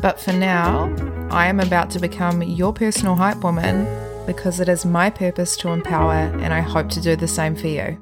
But for now, I am about to become your personal hype woman because it is my purpose to empower, and I hope to do the same for you.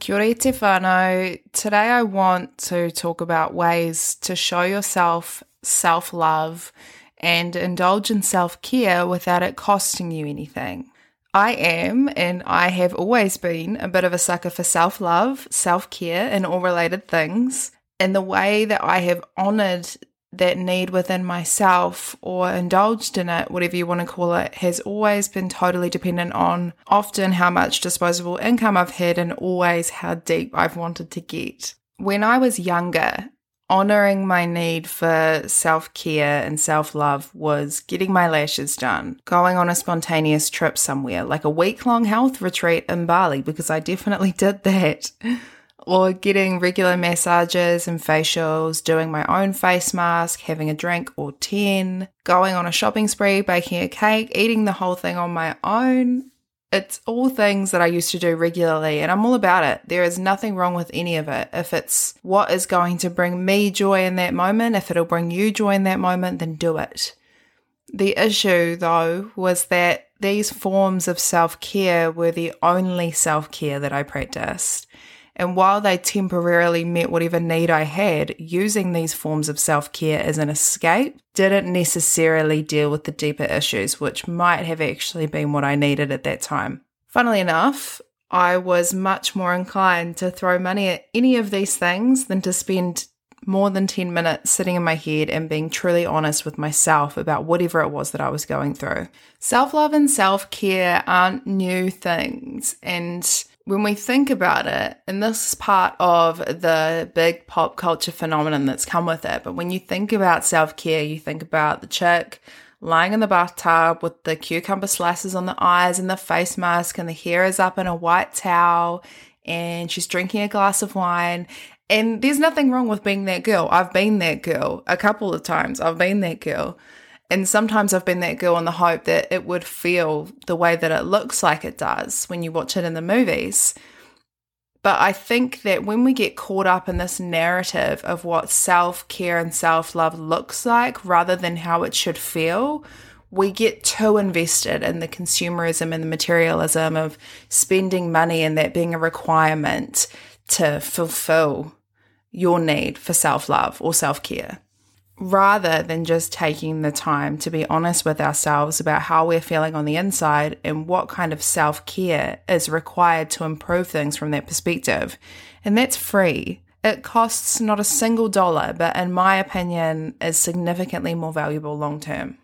Kia ora. Today I want to talk about ways to show yourself self love and indulge in self care without it costing you anything. I am, and I have always been, a bit of a sucker for self love, self care, and all related things. And the way that I have honored that need within myself or indulged in it, whatever you want to call it, has always been totally dependent on often how much disposable income I've had and always how deep I've wanted to get. When I was younger, honoring my need for self care and self love was getting my lashes done, going on a spontaneous trip somewhere, like a week long health retreat in Bali, because I definitely did that or getting regular massages and facials, doing my own face mask, having a drink or 10, going on a shopping spree, baking a cake, eating the whole thing on my own. It's all things that I used to do regularly, and I'm all about it. There is nothing wrong with any of it. If it's what is going to bring me joy in that moment, if it'll bring you joy in that moment, then do it. The issue, though, was that these forms of self care were the only self care that I practiced. And while they temporarily met whatever need I had, using these forms of self care as an escape didn't necessarily deal with the deeper issues, which might have actually been what I needed at that time. Funnily enough, I was much more inclined to throw money at any of these things than to spend more than 10 minutes sitting in my head and being truly honest with myself about whatever it was that I was going through. Self love and self care aren't new things, and when we think about it, and this is part of the big pop culture phenomenon that's come with it, but when you think about self care, you think about the chick lying in the bathtub with the cucumber slices on the eyes and the face mask, and the hair is up in a white towel, and she's drinking a glass of wine. And there's nothing wrong with being that girl. I've been that girl a couple of times. I've been that girl. And sometimes I've been that girl in the hope that it would feel the way that it looks like it does when you watch it in the movies. But I think that when we get caught up in this narrative of what self care and self love looks like rather than how it should feel, we get too invested in the consumerism and the materialism of spending money and that being a requirement to fulfill your need for self love or self care rather than just taking the time to be honest with ourselves about how we're feeling on the inside and what kind of self care is required to improve things from that perspective. And that's free. It costs not a single dollar, but in my opinion, is significantly more valuable long term.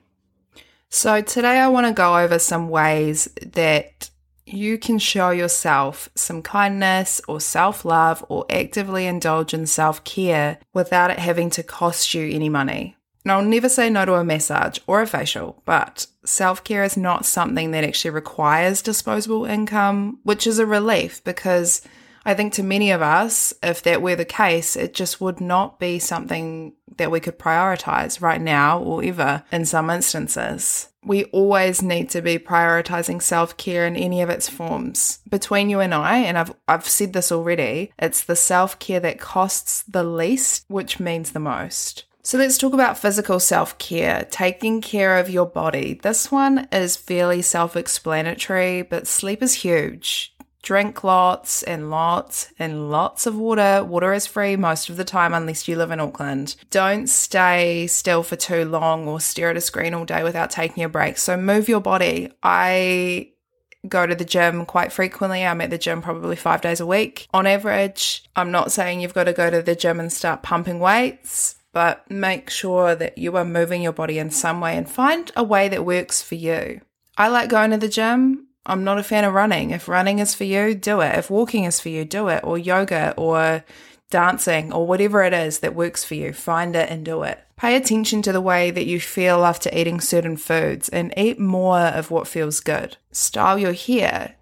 So, today I want to go over some ways that you can show yourself some kindness or self love or actively indulge in self care without it having to cost you any money. And I'll never say no to a massage or a facial, but self care is not something that actually requires disposable income, which is a relief because I think to many of us, if that were the case, it just would not be something that we could prioritize right now or ever in some instances. We always need to be prioritizing self care in any of its forms. Between you and I, and I've, I've said this already, it's the self care that costs the least, which means the most. So let's talk about physical self care, taking care of your body. This one is fairly self explanatory, but sleep is huge. Drink lots and lots and lots of water. Water is free most of the time, unless you live in Auckland. Don't stay still for too long or stare at a screen all day without taking a break. So move your body. I go to the gym quite frequently. I'm at the gym probably five days a week on average. I'm not saying you've got to go to the gym and start pumping weights, but make sure that you are moving your body in some way and find a way that works for you. I like going to the gym. I'm not a fan of running. If running is for you, do it. If walking is for you, do it. Or yoga or dancing or whatever it is that works for you, find it and do it. Pay attention to the way that you feel after eating certain foods and eat more of what feels good. Style your hair.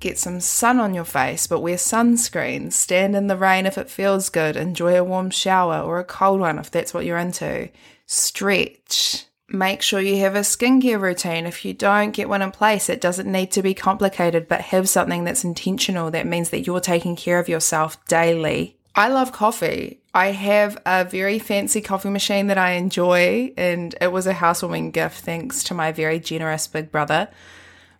Get some sun on your face, but wear sunscreen. Stand in the rain if it feels good. Enjoy a warm shower or a cold one if that's what you're into. Stretch Make sure you have a skincare routine. If you don't get one in place, it doesn't need to be complicated, but have something that's intentional. That means that you're taking care of yourself daily. I love coffee. I have a very fancy coffee machine that I enjoy, and it was a housewarming gift thanks to my very generous big brother.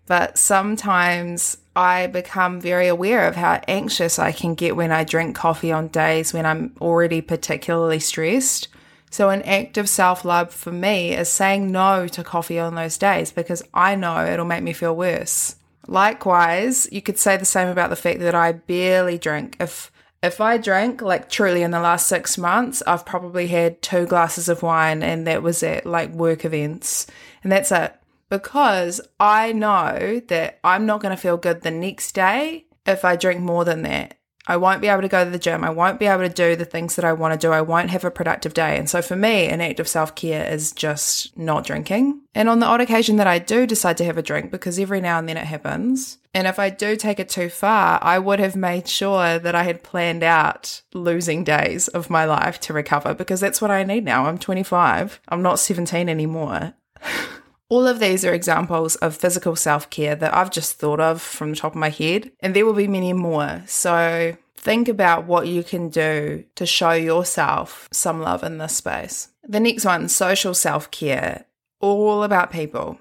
But sometimes I become very aware of how anxious I can get when I drink coffee on days when I'm already particularly stressed. So, an act of self love for me is saying no to coffee on those days because I know it'll make me feel worse. Likewise, you could say the same about the fact that I barely drink. If if I drank like truly in the last six months, I've probably had two glasses of wine, and that was at like work events, and that's it. Because I know that I'm not going to feel good the next day if I drink more than that. I won't be able to go to the gym. I won't be able to do the things that I want to do. I won't have a productive day. And so for me, an act of self care is just not drinking. And on the odd occasion that I do decide to have a drink, because every now and then it happens, and if I do take it too far, I would have made sure that I had planned out losing days of my life to recover because that's what I need now. I'm 25. I'm not 17 anymore. All of these are examples of physical self care that I've just thought of from the top of my head, and there will be many more. So think about what you can do to show yourself some love in this space. The next one social self care, all about people.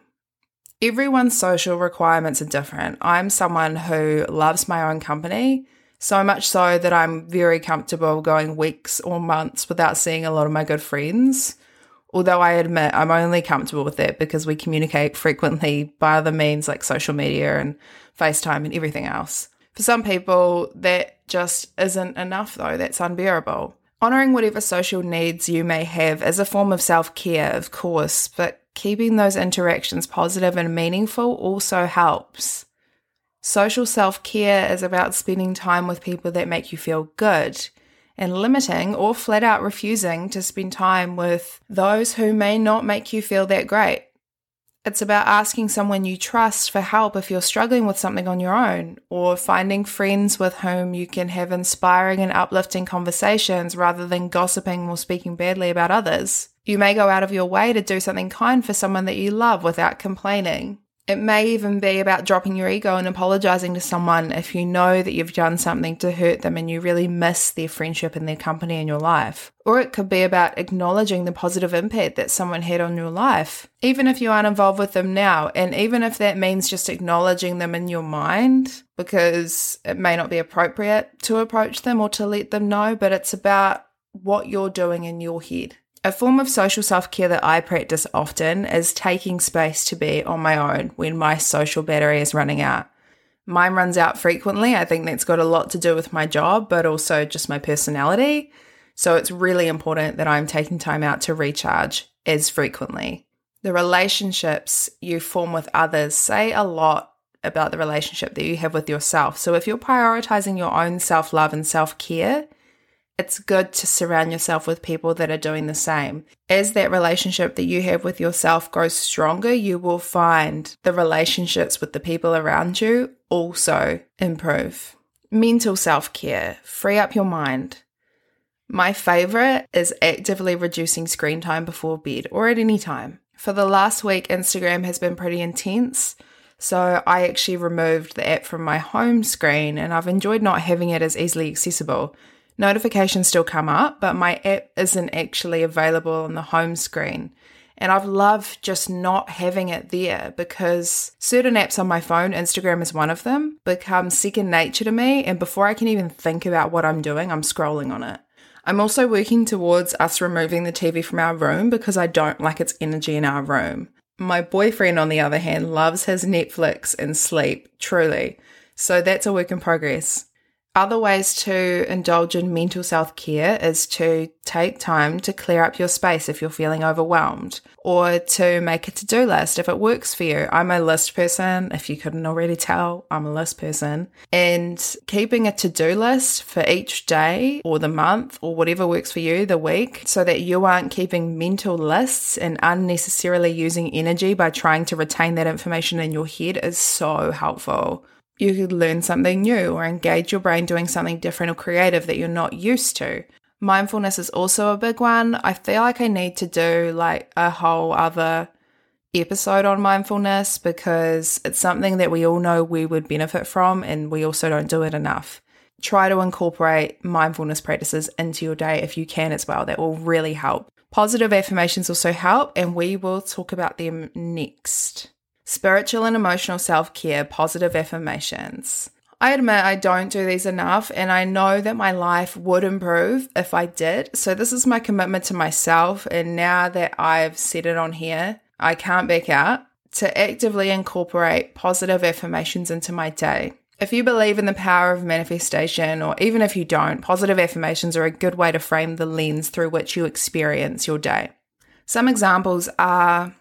Everyone's social requirements are different. I'm someone who loves my own company, so much so that I'm very comfortable going weeks or months without seeing a lot of my good friends. Although I admit I'm only comfortable with that because we communicate frequently by other means like social media and FaceTime and everything else. For some people, that just isn't enough, though. That's unbearable. Honoring whatever social needs you may have is a form of self care, of course, but keeping those interactions positive and meaningful also helps. Social self care is about spending time with people that make you feel good and limiting or flat out refusing to spend time with those who may not make you feel that great. It's about asking someone you trust for help if you're struggling with something on your own, or finding friends with whom you can have inspiring and uplifting conversations rather than gossiping or speaking badly about others. You may go out of your way to do something kind for someone that you love without complaining. It may even be about dropping your ego and apologizing to someone if you know that you've done something to hurt them and you really miss their friendship and their company in your life. Or it could be about acknowledging the positive impact that someone had on your life, even if you aren't involved with them now. And even if that means just acknowledging them in your mind, because it may not be appropriate to approach them or to let them know, but it's about what you're doing in your head. A form of social self care that I practice often is taking space to be on my own when my social battery is running out. Mine runs out frequently. I think that's got a lot to do with my job, but also just my personality. So it's really important that I'm taking time out to recharge as frequently. The relationships you form with others say a lot about the relationship that you have with yourself. So if you're prioritizing your own self love and self care, it's good to surround yourself with people that are doing the same. As that relationship that you have with yourself grows stronger, you will find the relationships with the people around you also improve. Mental self care, free up your mind. My favorite is actively reducing screen time before bed or at any time. For the last week, Instagram has been pretty intense. So I actually removed the app from my home screen and I've enjoyed not having it as easily accessible. Notifications still come up, but my app isn't actually available on the home screen. And I've loved just not having it there because certain apps on my phone, Instagram is one of them, become second nature to me. And before I can even think about what I'm doing, I'm scrolling on it. I'm also working towards us removing the TV from our room because I don't like its energy in our room. My boyfriend, on the other hand, loves his Netflix and sleep, truly. So that's a work in progress. Other ways to indulge in mental self care is to take time to clear up your space if you're feeling overwhelmed, or to make a to do list if it works for you. I'm a list person. If you couldn't already tell, I'm a list person. And keeping a to do list for each day or the month or whatever works for you, the week, so that you aren't keeping mental lists and unnecessarily using energy by trying to retain that information in your head is so helpful you could learn something new or engage your brain doing something different or creative that you're not used to. Mindfulness is also a big one. I feel like I need to do like a whole other episode on mindfulness because it's something that we all know we would benefit from and we also don't do it enough. Try to incorporate mindfulness practices into your day if you can as well. That will really help. Positive affirmations also help, and we will talk about them next. Spiritual and emotional self care, positive affirmations. I admit I don't do these enough, and I know that my life would improve if I did. So, this is my commitment to myself. And now that I've said it on here, I can't back out to actively incorporate positive affirmations into my day. If you believe in the power of manifestation, or even if you don't, positive affirmations are a good way to frame the lens through which you experience your day. Some examples are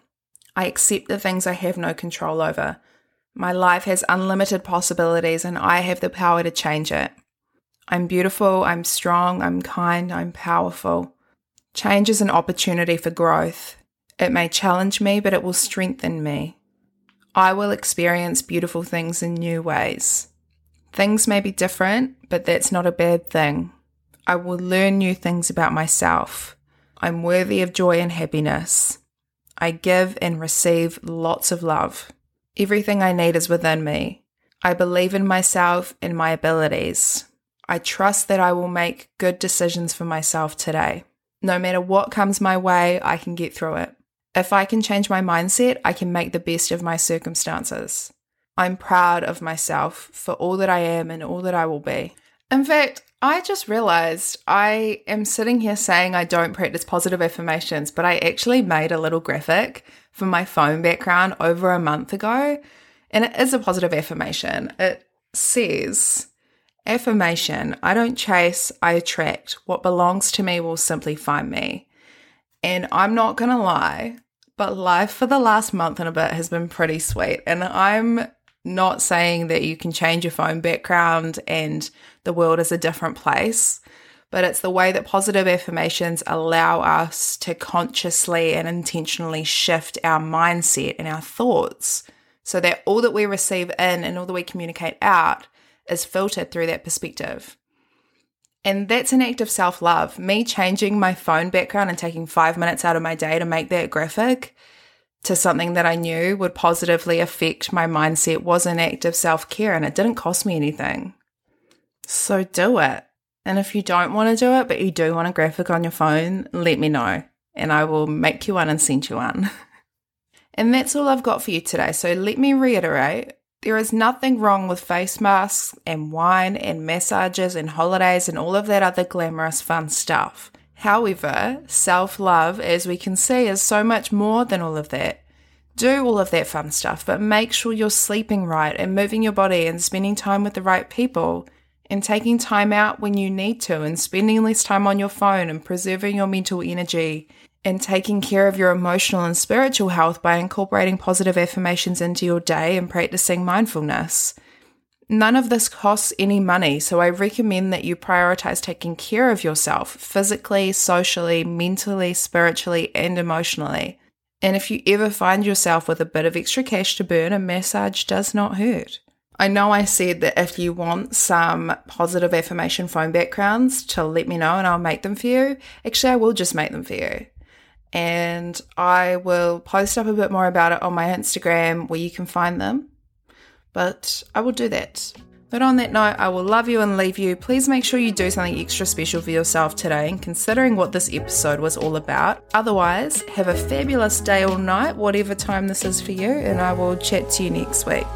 I accept the things I have no control over. My life has unlimited possibilities and I have the power to change it. I'm beautiful, I'm strong, I'm kind, I'm powerful. Change is an opportunity for growth. It may challenge me, but it will strengthen me. I will experience beautiful things in new ways. Things may be different, but that's not a bad thing. I will learn new things about myself. I'm worthy of joy and happiness. I give and receive lots of love. Everything I need is within me. I believe in myself and my abilities. I trust that I will make good decisions for myself today. No matter what comes my way, I can get through it. If I can change my mindset, I can make the best of my circumstances. I'm proud of myself for all that I am and all that I will be. In fact, I just realized I am sitting here saying I don't practice positive affirmations, but I actually made a little graphic for my phone background over a month ago. And it is a positive affirmation. It says, Affirmation I don't chase, I attract. What belongs to me will simply find me. And I'm not going to lie, but life for the last month and a bit has been pretty sweet. And I'm not saying that you can change your phone background and the world is a different place, but it's the way that positive affirmations allow us to consciously and intentionally shift our mindset and our thoughts so that all that we receive in and all that we communicate out is filtered through that perspective. And that's an act of self love. Me changing my phone background and taking five minutes out of my day to make that graphic to something that I knew would positively affect my mindset was an act of self care and it didn't cost me anything. So do it. And if you don't want to do it, but you do want a graphic on your phone, let me know and I will make you one and send you one. and that's all I've got for you today. So let me reiterate there is nothing wrong with face masks and wine and massages and holidays and all of that other glamorous fun stuff. However, self love, as we can see, is so much more than all of that. Do all of that fun stuff, but make sure you're sleeping right and moving your body and spending time with the right people and taking time out when you need to and spending less time on your phone and preserving your mental energy and taking care of your emotional and spiritual health by incorporating positive affirmations into your day and practicing mindfulness. None of this costs any money, so I recommend that you prioritize taking care of yourself physically, socially, mentally, spiritually, and emotionally. And if you ever find yourself with a bit of extra cash to burn, a massage does not hurt. I know I said that if you want some positive affirmation phone backgrounds to let me know and I'll make them for you. Actually, I will just make them for you. And I will post up a bit more about it on my Instagram where you can find them but I will do that. But on that note, I will love you and leave you. Please make sure you do something extra special for yourself today, and considering what this episode was all about. Otherwise, have a fabulous day or night, whatever time this is for you, and I will chat to you next week.